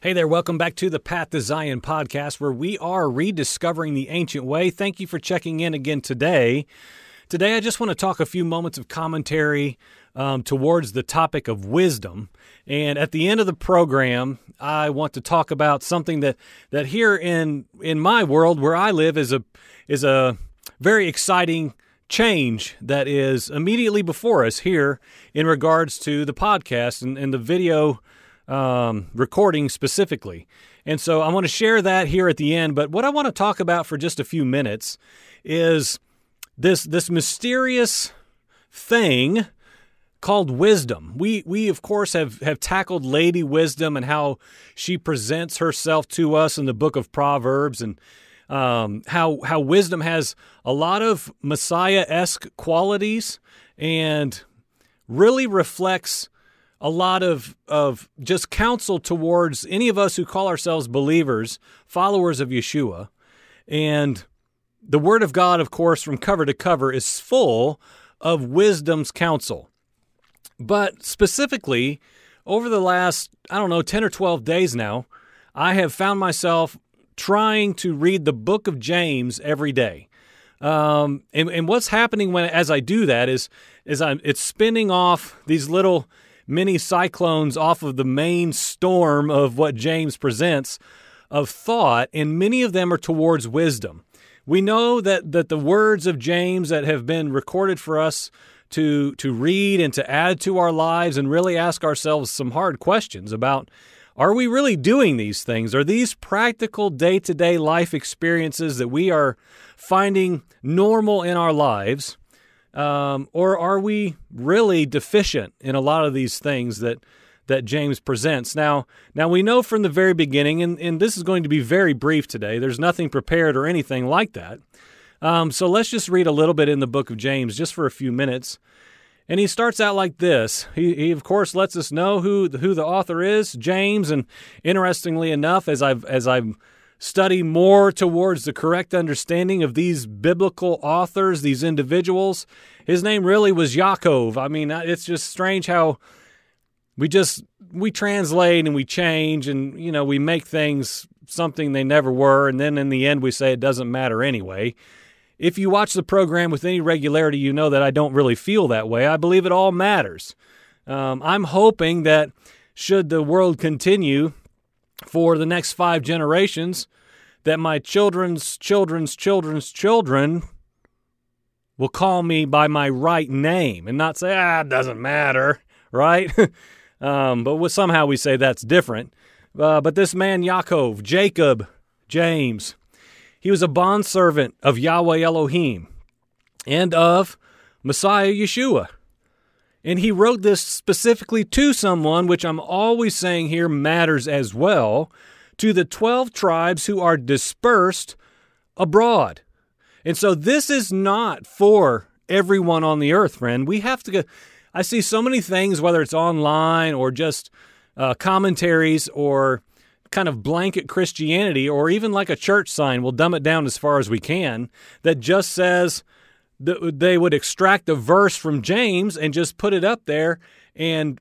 Hey there, welcome back to the Path to Zion podcast, where we are rediscovering the ancient way. Thank you for checking in again today. Today, I just want to talk a few moments of commentary um, towards the topic of wisdom. And at the end of the program, I want to talk about something that, that here in in my world where I live is a is a very exciting change that is immediately before us here in regards to the podcast and, and the video um, recording specifically. And so I want to share that here at the end. But what I want to talk about for just a few minutes is this this mysterious thing called wisdom. We we of course have have tackled Lady Wisdom and how she presents herself to us in the book of Proverbs and um, how how wisdom has a lot of Messiah esque qualities and really reflects a lot of of just counsel towards any of us who call ourselves believers, followers of Yeshua, and the Word of God, of course, from cover to cover, is full of wisdom's counsel. But specifically, over the last, I don't know, 10 or 12 days now, I have found myself trying to read the book of James every day. Um, and, and what's happening when as I do that is is I'm it's spinning off these little mini cyclones off of the main storm of what James presents of thought, and many of them are towards wisdom. We know that that the words of James that have been recorded for us to to read and to add to our lives and really ask ourselves some hard questions about are we really doing these things? Are these practical day to day life experiences that we are finding normal in our lives? Um, or are we really deficient in a lot of these things that, that James presents? Now, now we know from the very beginning, and, and this is going to be very brief today, there's nothing prepared or anything like that. Um, so let's just read a little bit in the book of James just for a few minutes. And he starts out like this. He, he, of course lets us know who who the author is, James. And interestingly enough, as I've as I've studied more towards the correct understanding of these biblical authors, these individuals, his name really was Yaakov. I mean, it's just strange how we just we translate and we change, and you know we make things something they never were, and then in the end we say it doesn't matter anyway. If you watch the program with any regularity, you know that I don't really feel that way. I believe it all matters. Um, I'm hoping that should the world continue for the next five generations, that my children's children's children's children will call me by my right name and not say, ah, it doesn't matter, right? um, but somehow we say that's different. Uh, but this man, Yaakov, Jacob, James, he was a bondservant of Yahweh Elohim and of Messiah Yeshua. And he wrote this specifically to someone, which I'm always saying here matters as well, to the 12 tribes who are dispersed abroad. And so this is not for everyone on the earth, friend. We have to go. I see so many things, whether it's online or just uh, commentaries or kind of blanket Christianity or even like a church sign, we'll dumb it down as far as we can, that just says they would extract a verse from James and just put it up there and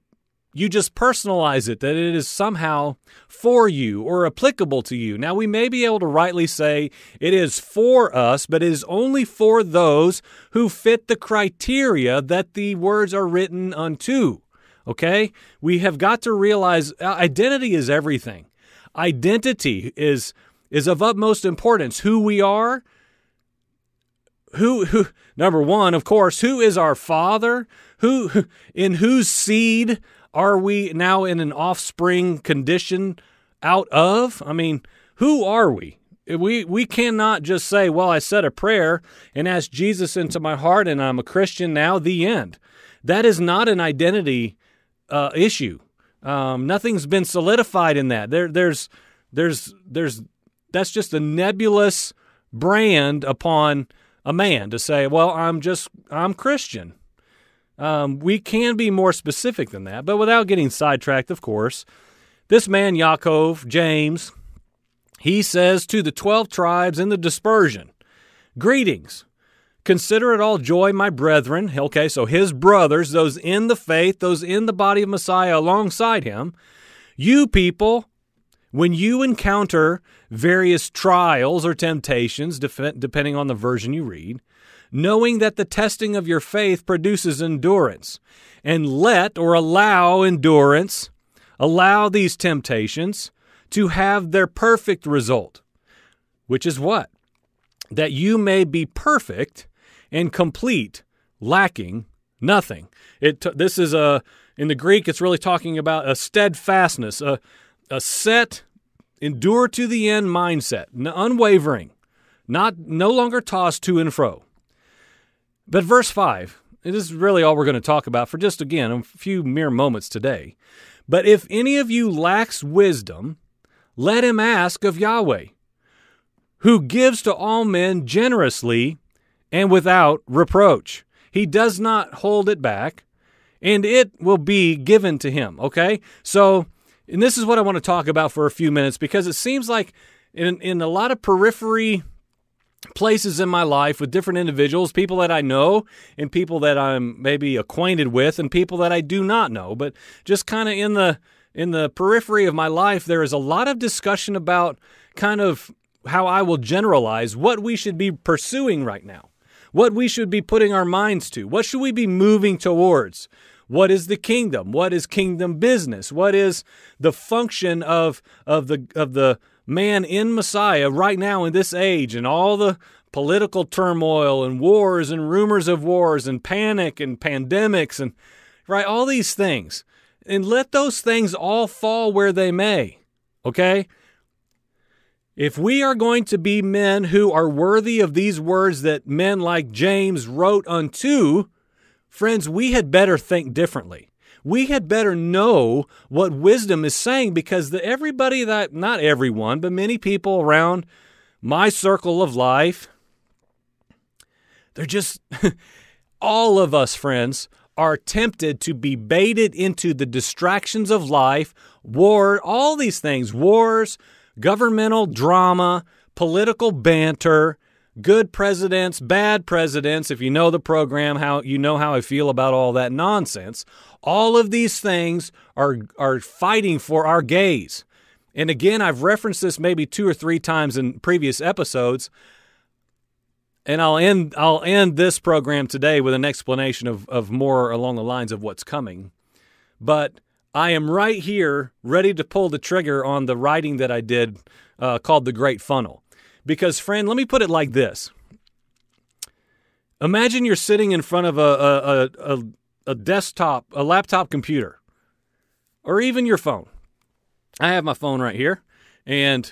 you just personalize it, that it is somehow for you or applicable to you. Now, we may be able to rightly say it is for us, but it is only for those who fit the criteria that the words are written unto. Okay? We have got to realize uh, identity is everything identity is is of utmost importance. Who we are, who who number one, of course, who is our father? Who in whose seed are we now in an offspring condition out of? I mean, who are we? We we cannot just say, "Well, I said a prayer and asked Jesus into my heart, and I'm a Christian now." The end. That is not an identity uh, issue. Um, nothing's been solidified in that. There, there's, there's, there's. That's just a nebulous brand upon a man to say, "Well, I'm just, I'm Christian." Um, we can be more specific than that, but without getting sidetracked, of course. This man, Yaakov, James, he says to the 12 tribes in the dispersion, Greetings. Consider it all joy, my brethren. Okay, so his brothers, those in the faith, those in the body of Messiah alongside him, you people, When you encounter various trials or temptations, def- depending on the version you read, knowing that the testing of your faith produces endurance, and let or allow endurance, allow these temptations to have their perfect result, which is what? That you may be perfect and complete, lacking nothing. It this is a in the Greek it's really talking about a steadfastness, a a set endure to the end mindset, unwavering, not no longer tossed to and fro. But verse 5, this is really all we're going to talk about for just again a few mere moments today. But if any of you lacks wisdom, let him ask of Yahweh, who gives to all men generously and without reproach. He does not hold it back, and it will be given to him. Okay? So, and this is what I want to talk about for a few minutes because it seems like in, in a lot of periphery places in my life with different individuals, people that I know and people that I'm maybe acquainted with and people that I do not know, but just kind of in the in the periphery of my life there is a lot of discussion about kind of how I will generalize what we should be pursuing right now. What we should be putting our minds to. What should we be moving towards? What is the kingdom? What is kingdom business? What is the function of of the of the man in Messiah right now in this age and all the political turmoil and wars and rumors of wars and panic and pandemics and right all these things and let those things all fall where they may okay if we are going to be men who are worthy of these words that men like James wrote unto friends we had better think differently. We had better know what wisdom is saying because the, everybody that, not everyone, but many people around my circle of life, they're just, all of us, friends, are tempted to be baited into the distractions of life, war, all these things, wars, governmental drama, political banter, good presidents, bad presidents, if you know the program, how you know how I feel about all that nonsense. All of these things are are fighting for our gaze. And again, I've referenced this maybe two or three times in previous episodes. And I'll end I'll end this program today with an explanation of, of more along the lines of what's coming. But I am right here ready to pull the trigger on the writing that I did uh, called The Great Funnel. Because, friend, let me put it like this Imagine you're sitting in front of a, a, a, a desktop, a laptop computer, or even your phone. I have my phone right here, and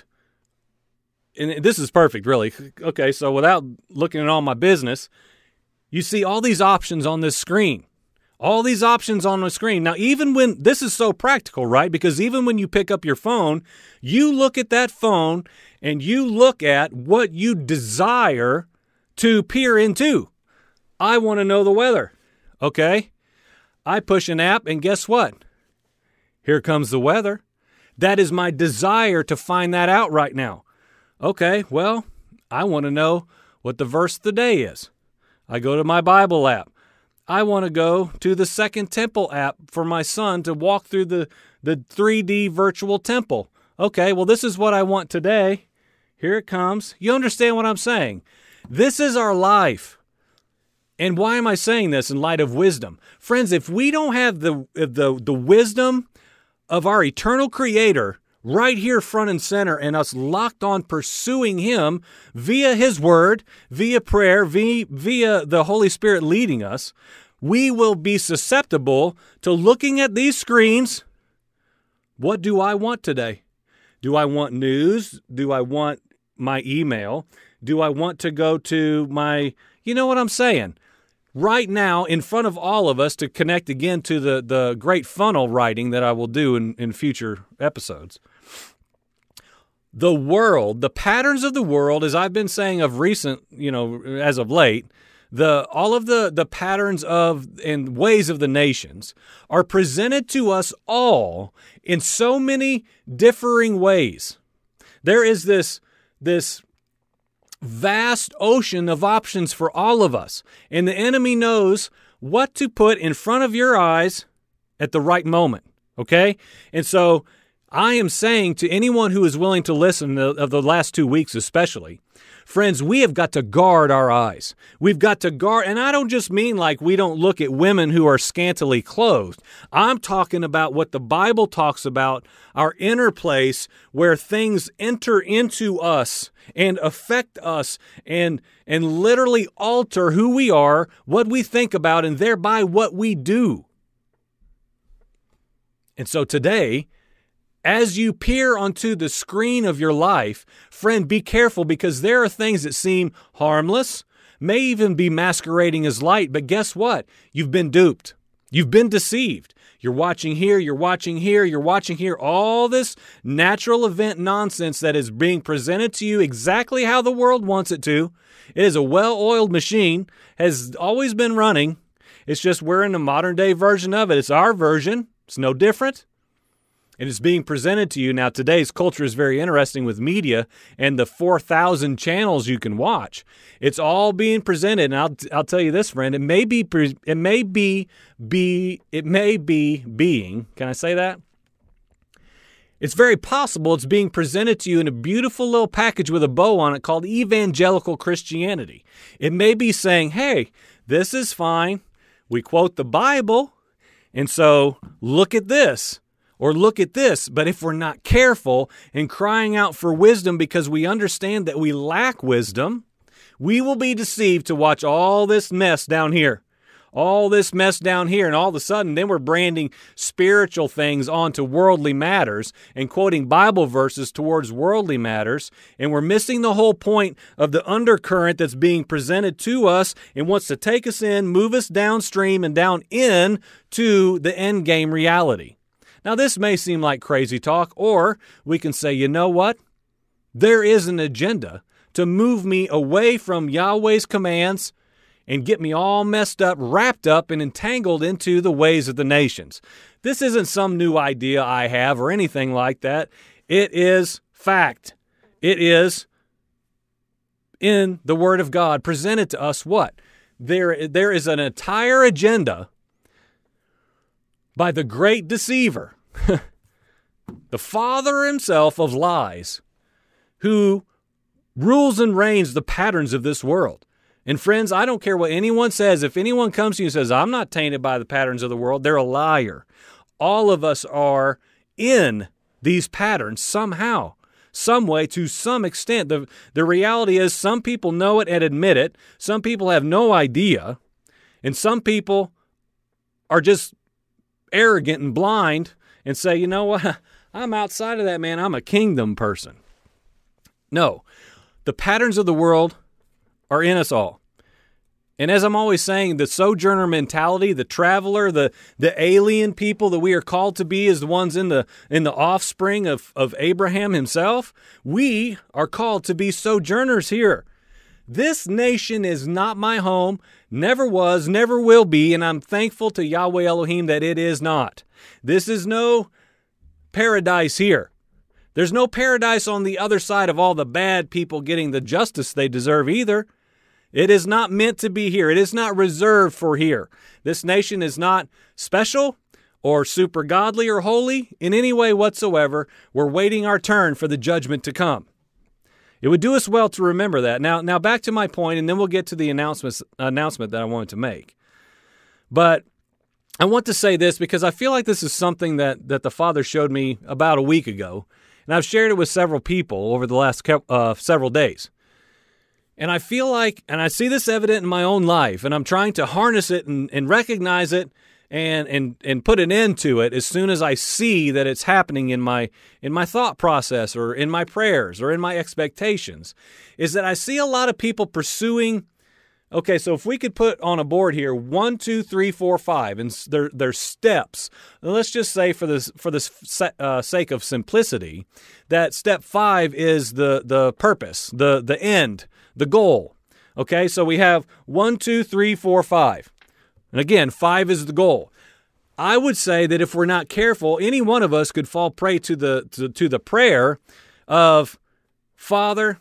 and this is perfect, really. Okay, so without looking at all my business, you see all these options on this screen. All these options on the screen. Now, even when this is so practical, right? Because even when you pick up your phone, you look at that phone and you look at what you desire to peer into. I want to know the weather. Okay. I push an app, and guess what? Here comes the weather. That is my desire to find that out right now. Okay, well, I want to know what the verse of the day is. I go to my Bible app. I want to go to the Second Temple app for my son to walk through the, the 3D virtual temple. Okay, well, this is what I want today. Here it comes. You understand what I'm saying? This is our life. And why am I saying this in light of wisdom? Friends, if we don't have the, the, the wisdom of our eternal creator right here front and center and us locked on pursuing him via his word, via prayer, via, via the Holy Spirit leading us, we will be susceptible to looking at these screens. What do I want today? Do I want news? Do I want my email? Do I want to go to my, you know what I'm saying? Right now, in front of all of us, to connect again to the, the great funnel writing that I will do in, in future episodes. The world, the patterns of the world, as I've been saying of recent, you know, as of late, the all of the the patterns of and ways of the nations are presented to us all in so many differing ways. There is this this vast ocean of options for all of us and the enemy knows what to put in front of your eyes at the right moment okay? And so I am saying to anyone who is willing to listen of the last two weeks, especially, Friends, we have got to guard our eyes. We've got to guard, and I don't just mean like we don't look at women who are scantily clothed. I'm talking about what the Bible talks about our inner place where things enter into us and affect us and and literally alter who we are, what we think about and thereby what we do. And so today, as you peer onto the screen of your life, friend, be careful because there are things that seem harmless, may even be masquerading as light, but guess what? You've been duped. You've been deceived. You're watching here, you're watching here, you're watching here. All this natural event nonsense that is being presented to you exactly how the world wants it to. It is a well oiled machine, has always been running. It's just we're in a modern day version of it. It's our version, it's no different. It is being presented to you. Now, today's culture is very interesting with media and the 4,000 channels you can watch. It's all being presented. And I'll, I'll tell you this, friend, it may be, it may be, be, it may be being, can I say that? It's very possible it's being presented to you in a beautiful little package with a bow on it called evangelical Christianity. It may be saying, hey, this is fine. We quote the Bible. And so look at this or look at this. But if we're not careful and crying out for wisdom because we understand that we lack wisdom, we will be deceived to watch all this mess down here. All this mess down here, and all of a sudden, then we're branding spiritual things onto worldly matters and quoting Bible verses towards worldly matters, and we're missing the whole point of the undercurrent that's being presented to us and wants to take us in, move us downstream and down in to the end game reality. Now, this may seem like crazy talk, or we can say, you know what? There is an agenda to move me away from Yahweh's commands and get me all messed up, wrapped up, and entangled into the ways of the nations. This isn't some new idea I have or anything like that. It is fact. It is in the Word of God presented to us what? There, there is an entire agenda by the great deceiver the father himself of lies, who rules and reigns the patterns of this world. And friends, I don't care what anyone says. If anyone comes to you and says, I'm not tainted by the patterns of the world, they're a liar. All of us are in these patterns somehow, some way, to some extent. The, the reality is, some people know it and admit it, some people have no idea, and some people are just arrogant and blind and say, you know what, I'm outside of that, man. I'm a kingdom person. No, the patterns of the world are in us all. And as I'm always saying, the sojourner mentality, the traveler, the, the alien people that we are called to be as the ones in the in the offspring of, of Abraham himself, we are called to be sojourners here. This nation is not my home, never was, never will be, and I'm thankful to Yahweh Elohim that it is not. This is no paradise here. There's no paradise on the other side of all the bad people getting the justice they deserve either. It is not meant to be here. It is not reserved for here. This nation is not special or super godly or holy in any way whatsoever. We're waiting our turn for the judgment to come. It would do us well to remember that. Now, now back to my point, and then we'll get to the announcement announcement that I wanted to make. But I want to say this because I feel like this is something that that the Father showed me about a week ago, and I've shared it with several people over the last uh, several days. And I feel like, and I see this evident in my own life, and I'm trying to harness it and, and recognize it and and and put an end to it as soon as I see that it's happening in my in my thought process or in my prayers or in my expectations is that I see a lot of people pursuing okay so if we could put on a board here one two three four five and there there's steps let's just say for this for this uh, sake of simplicity that step five is the the purpose the the end the goal. Okay so we have one two three four five and again, five is the goal. I would say that if we're not careful, any one of us could fall prey to the to, to the prayer of Father,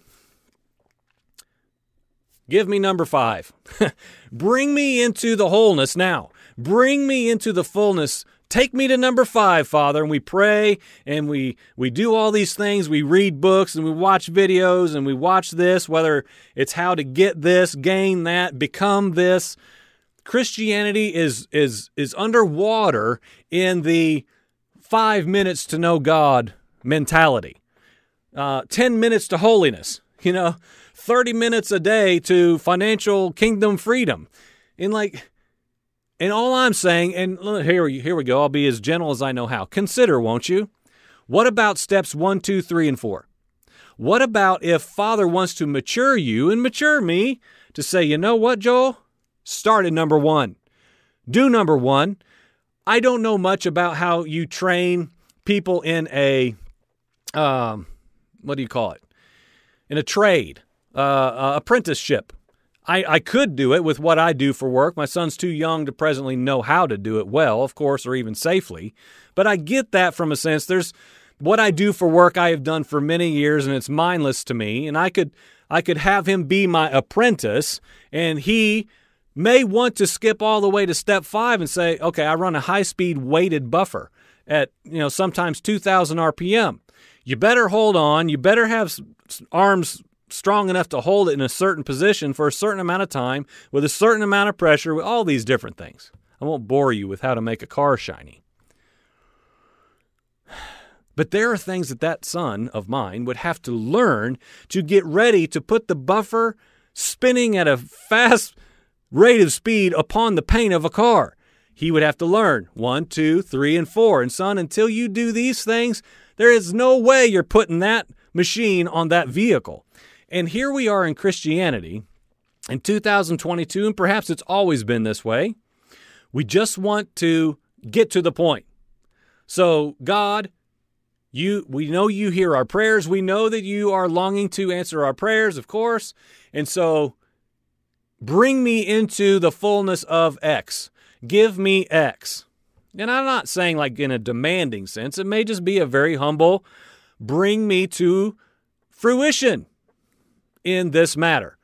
give me number 5. Bring me into the wholeness now. Bring me into the fullness Take me to number five, Father. And we pray and we we do all these things. We read books and we watch videos and we watch this, whether it's how to get this, gain that, become this. Christianity is is is underwater in the five minutes to know God mentality. Uh, 10 minutes to holiness, you know, 30 minutes a day to financial kingdom freedom. And like, and all I'm saying, and here, here we go, I'll be as gentle as I know how. Consider, won't you? What about steps one, two, three, and four? What about if Father wants to mature you and mature me to say, you know what, Joel? Start at number one. Do number one. I don't know much about how you train people in a, um, what do you call it? In a trade, uh, uh, apprenticeship. I, I could do it with what I do for work. My son's too young to presently know how to do it well, of course, or even safely. But I get that from a sense. There's what I do for work I have done for many years and it's mindless to me. And I could I could have him be my apprentice and he may want to skip all the way to step five and say, okay, I run a high speed weighted buffer at, you know, sometimes 2000 RPM. You better hold on. You better have arms strong enough to hold it in a certain position for a certain amount of time with a certain amount of pressure, with all these different things. I won't bore you with how to make a car shiny. But there are things that that son of mine would have to learn to get ready to put the buffer spinning at a fast rate of speed upon the paint of a car. He would have to learn one, two, three, and four. And son, until you do these things, there is no way you're putting that machine on that vehicle. And here we are in Christianity in 2022, and perhaps it's always been this way. We just want to get to the point. So, God, you we know you hear our prayers. We know that you are longing to answer our prayers, of course. And so bring me into the fullness of X. Give me X. And I'm not saying like in a demanding sense. It may just be a very humble bring me to fruition in this matter.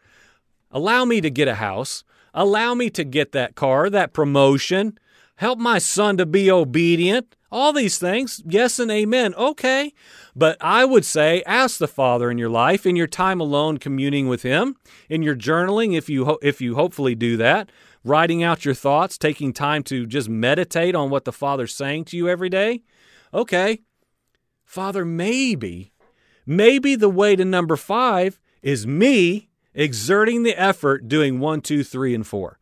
Allow me to get a house. Allow me to get that car, that promotion. Help my son to be obedient. All these things, yes and amen. Okay. But I would say ask the Father in your life, in your time alone communing with Him, in your journaling, if you, ho- if you hopefully do that, writing out your thoughts, taking time to just meditate on what the Father's saying to you every day. Okay. Father, maybe, maybe the way to number five is me exerting the effort doing one, two, three, and four.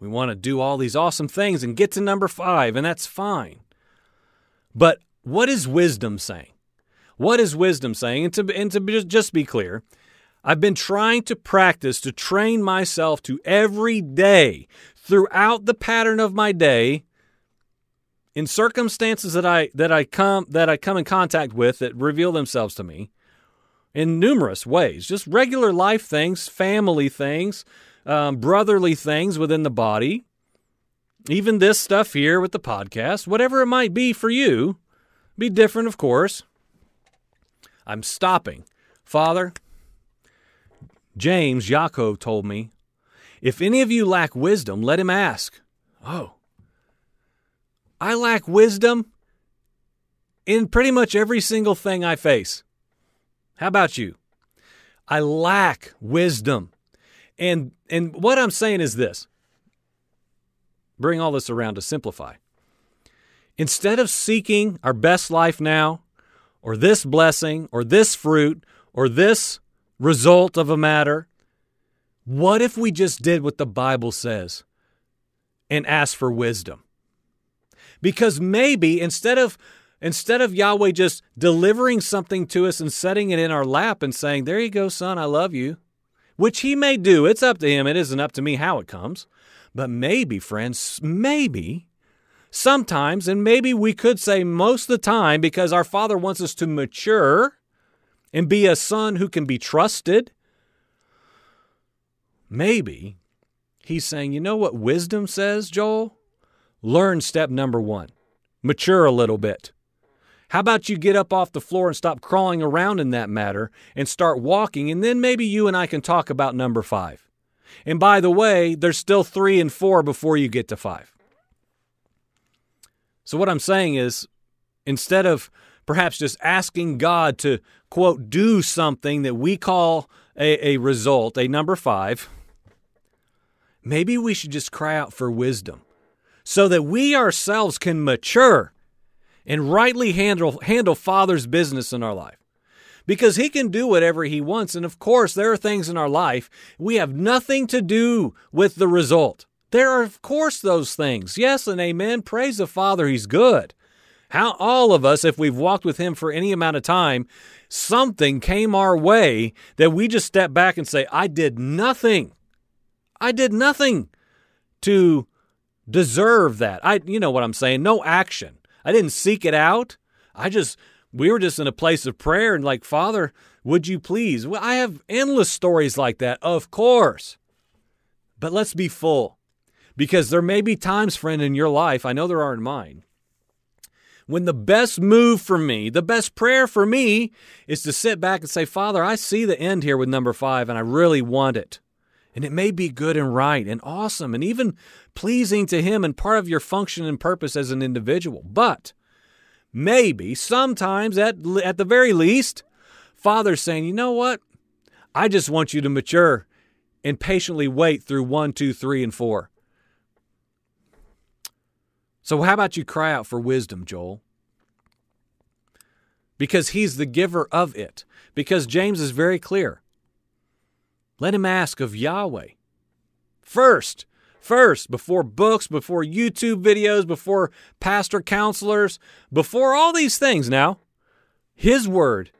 We want to do all these awesome things and get to number five, and that's fine. But what is wisdom saying? What is wisdom saying? And to, and to just be clear, I've been trying to practice to train myself to every day throughout the pattern of my day in circumstances that I that I come that I come in contact with that reveal themselves to me in numerous ways, just regular life things, family things, um, brotherly things within the body, even this stuff here with the podcast, whatever it might be for you, be different, of course. I'm stopping, Father. James Yaakov told me, if any of you lack wisdom, let him ask. Oh, I lack wisdom in pretty much every single thing I face. How about you? I lack wisdom. And and what I'm saying is this. Bring all this around to simplify. Instead of seeking our best life now, or this blessing, or this fruit, or this result of a matter, what if we just did what the Bible says and asked for wisdom? Because maybe instead of instead of Yahweh just delivering something to us and setting it in our lap and saying, "There you go, son, I love you," which he may do. It's up to him. It isn't up to me how it comes. But maybe, friends, maybe sometimes and maybe we could say most of the time because our father wants us to mature and be a son who can be trusted. Maybe he's saying, "You know what wisdom says, Joel? Learn step number one. Mature a little bit. How about you get up off the floor and stop crawling around in that matter and start walking, and then maybe you and I can talk about number five. And by the way, there's still three and four before you get to five. So, what I'm saying is, instead of perhaps just asking God to, quote, do something that we call a, a result, a number five, maybe we should just cry out for wisdom so that we ourselves can mature and rightly handle, handle Father's business in our life because he can do whatever he wants. And of course, there are things in our life we have nothing to do with the result. There are, of course, those things. Yes and amen. Praise the Father, he's good. How all of us, if we've walked with him for any amount of time, something came our way that we just step back and say, I did nothing. I did nothing to deserve that. I you know what I'm saying? No action. I didn't seek it out. I just we were just in a place of prayer and like, Father, would you please? Well, I have endless stories like that, of course. But let's be full. Because there may be times, friend, in your life, I know there are in mine, when the best move for me, the best prayer for me is to sit back and say, Father, I see the end here with number five, and I really want it. And it may be good and right and awesome and even pleasing to Him and part of your function and purpose as an individual. But maybe, sometimes, at, at the very least, Father's saying, you know what? I just want you to mature and patiently wait through one, two, three, and four. So, how about you cry out for wisdom, Joel? Because he's the giver of it. Because James is very clear. Let him ask of Yahweh. First, first, before books, before YouTube videos, before pastor counselors, before all these things now, his word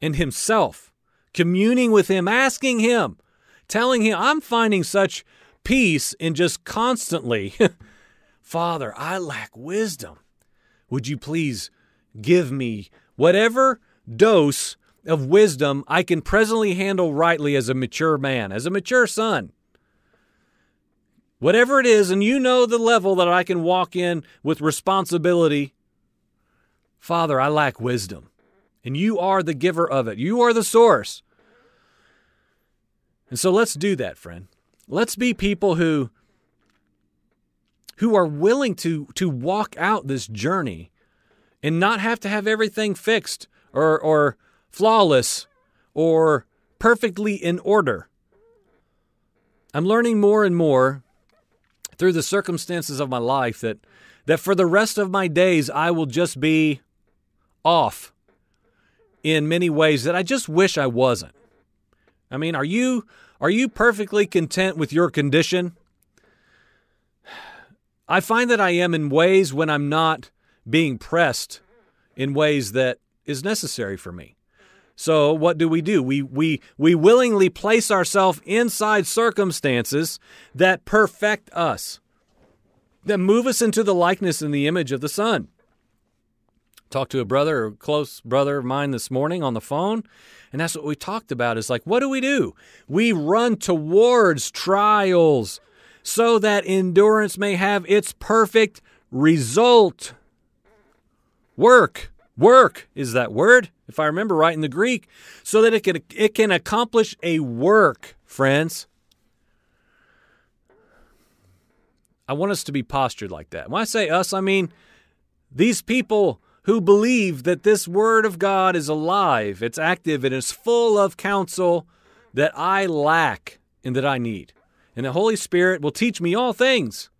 and himself, communing with him, asking him, telling him, I'm finding such peace in just constantly, Father, I lack wisdom. Would you please give me whatever dose of wisdom I can presently handle rightly as a mature man, as a mature son. Whatever it is, and you know the level that I can walk in with responsibility. Father, I lack wisdom, and you are the giver of it. You are the source. And so let's do that, friend. Let's be people who who are willing to to walk out this journey and not have to have everything fixed or or flawless, or perfectly in order. I'm learning more and more through the circumstances of my life that, that for the rest of my days, I will just be off in many ways that I just wish I wasn't. I mean, are you are you perfectly content with your condition? I find that I am in ways when I'm not being pressed in ways that is necessary for me. So what do we do? We we we willingly place ourselves inside circumstances that perfect us, that move us into the likeness and the image of the Son. Talked to a brother, a close brother of mine this morning on the phone, and that's what we talked about. Is like, what do we do? We run towards trials so that endurance may have its perfect result. Work. Work is that word if I remember right in the Greek, so that it can, it can accomplish a work, friends. I want us to be postured like that. When I say us, I mean these people who believe that this Word of God is alive, it's active, and it's full of counsel that I lack and that I need. And the Holy Spirit will teach me all things.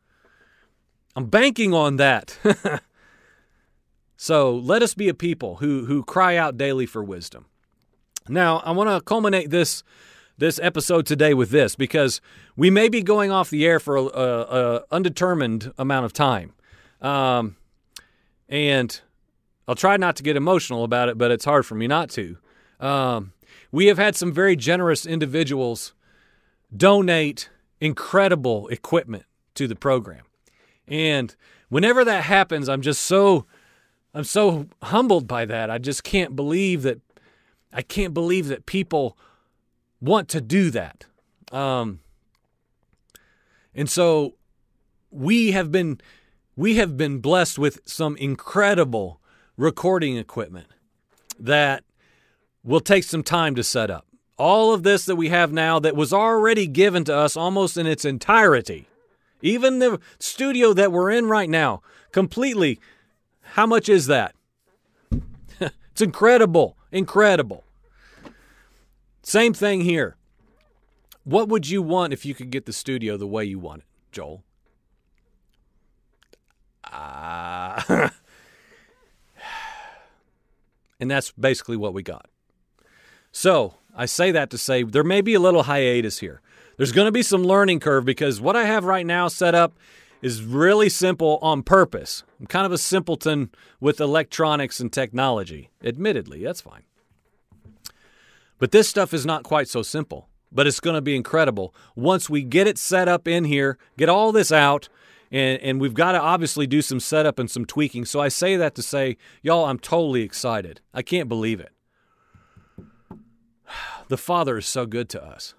I'm banking on that. So let us be a people who who cry out daily for wisdom. Now, I want to culminate this this episode today with this because we may be going off the air for a, undetermined amount of time, um, and I'll try not to get emotional about it, but it's hard for me not to. Um, we have had some very generous individuals donate incredible equipment to the program, and whenever that happens, I'm just so I'm so humbled by that. I just can't believe that I can't believe that people want to do that. Um, and so we have been we have been blessed with some incredible recording equipment that will take some time to set up. all of this that we have now that was already given to us almost in its entirety. Even the studio that we're in right now, completely. How much is that? it's incredible. Incredible. Same thing here. What would you want if you could get the studio the way you want it, Joel? Uh, and that's basically what we got. So I say that to say there may be a little hiatus here. There's going to be some learning curve because what I have right now set up is really simple on purpose. I'm kind of a simpleton with electronics and technology. Admittedly, that's fine. But this stuff is not quite so simple, but it's going to be incredible once we get it set up in here, get all this out, and, and we've got to obviously do some setup and some tweaking. So I say that to say, y'all, I'm totally excited. I can't believe it. The Father is so good to us.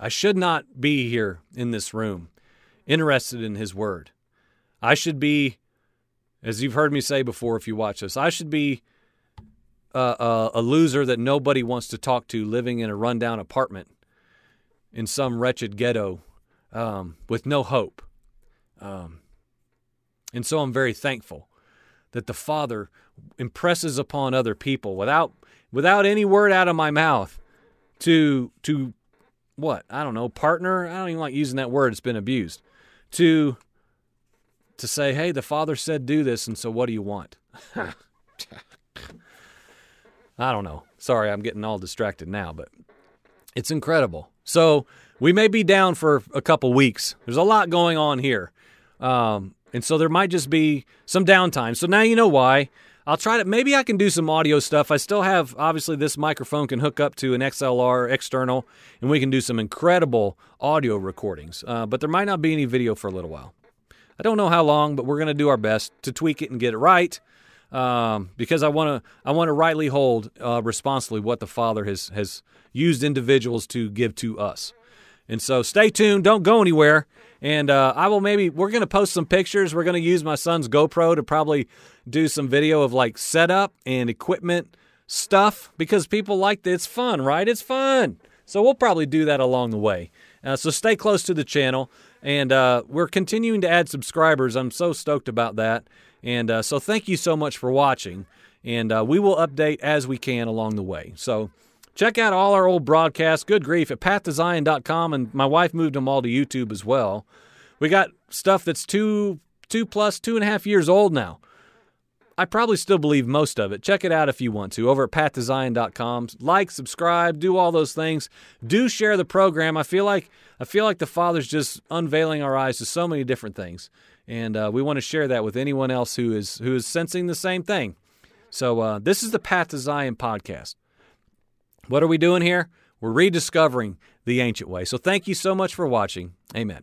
I should not be here in this room, interested in His Word. I should be, as you've heard me say before if you watch this, I should be a, a loser that nobody wants to talk to living in a rundown apartment in some wretched ghetto um, with no hope. Um, and so I'm very thankful that the Father impresses upon other people without without any word out of my mouth to to what I don't know partner. I don't even like using that word. It's been abused. To to say, hey, the Father said do this, and so what do you want? I don't know. Sorry, I'm getting all distracted now, but it's incredible. So we may be down for a couple weeks. There's a lot going on here. Um, and so there might just be some downtime. So now you know why. I'll try to maybe I can do some audio stuff. I still have obviously this microphone can hook up to an XLR external, and we can do some incredible audio recordings. Uh, but there might not be any video for a little while. I don't know how long, but we're going to do our best to tweak it and get it right. Um, because I want to I want to rightly hold uh, responsibly what the Father has has used individuals to give to us. And so stay tuned. Don't go anywhere. And uh, I will maybe, we're going to post some pictures. We're going to use my son's GoPro to probably do some video of like setup and equipment stuff because people like it. It's fun, right? It's fun. So we'll probably do that along the way. Uh, so stay close to the channel. And uh, we're continuing to add subscribers. I'm so stoked about that. And uh, so thank you so much for watching. And uh, we will update as we can along the way. So, Check out all our old broadcasts, good grief, at pathtozion.com, and my wife moved them all to YouTube as well. We got stuff that's two, two plus, two and a half years old now. I probably still believe most of it. Check it out if you want to over at pathtozion.com. Like, subscribe, do all those things. Do share the program. I feel like I feel like the Father's just unveiling our eyes to so many different things, and uh, we want to share that with anyone else who is who is sensing the same thing. So uh, this is the Path to Zion podcast. What are we doing here? We're rediscovering the ancient way. So thank you so much for watching. Amen.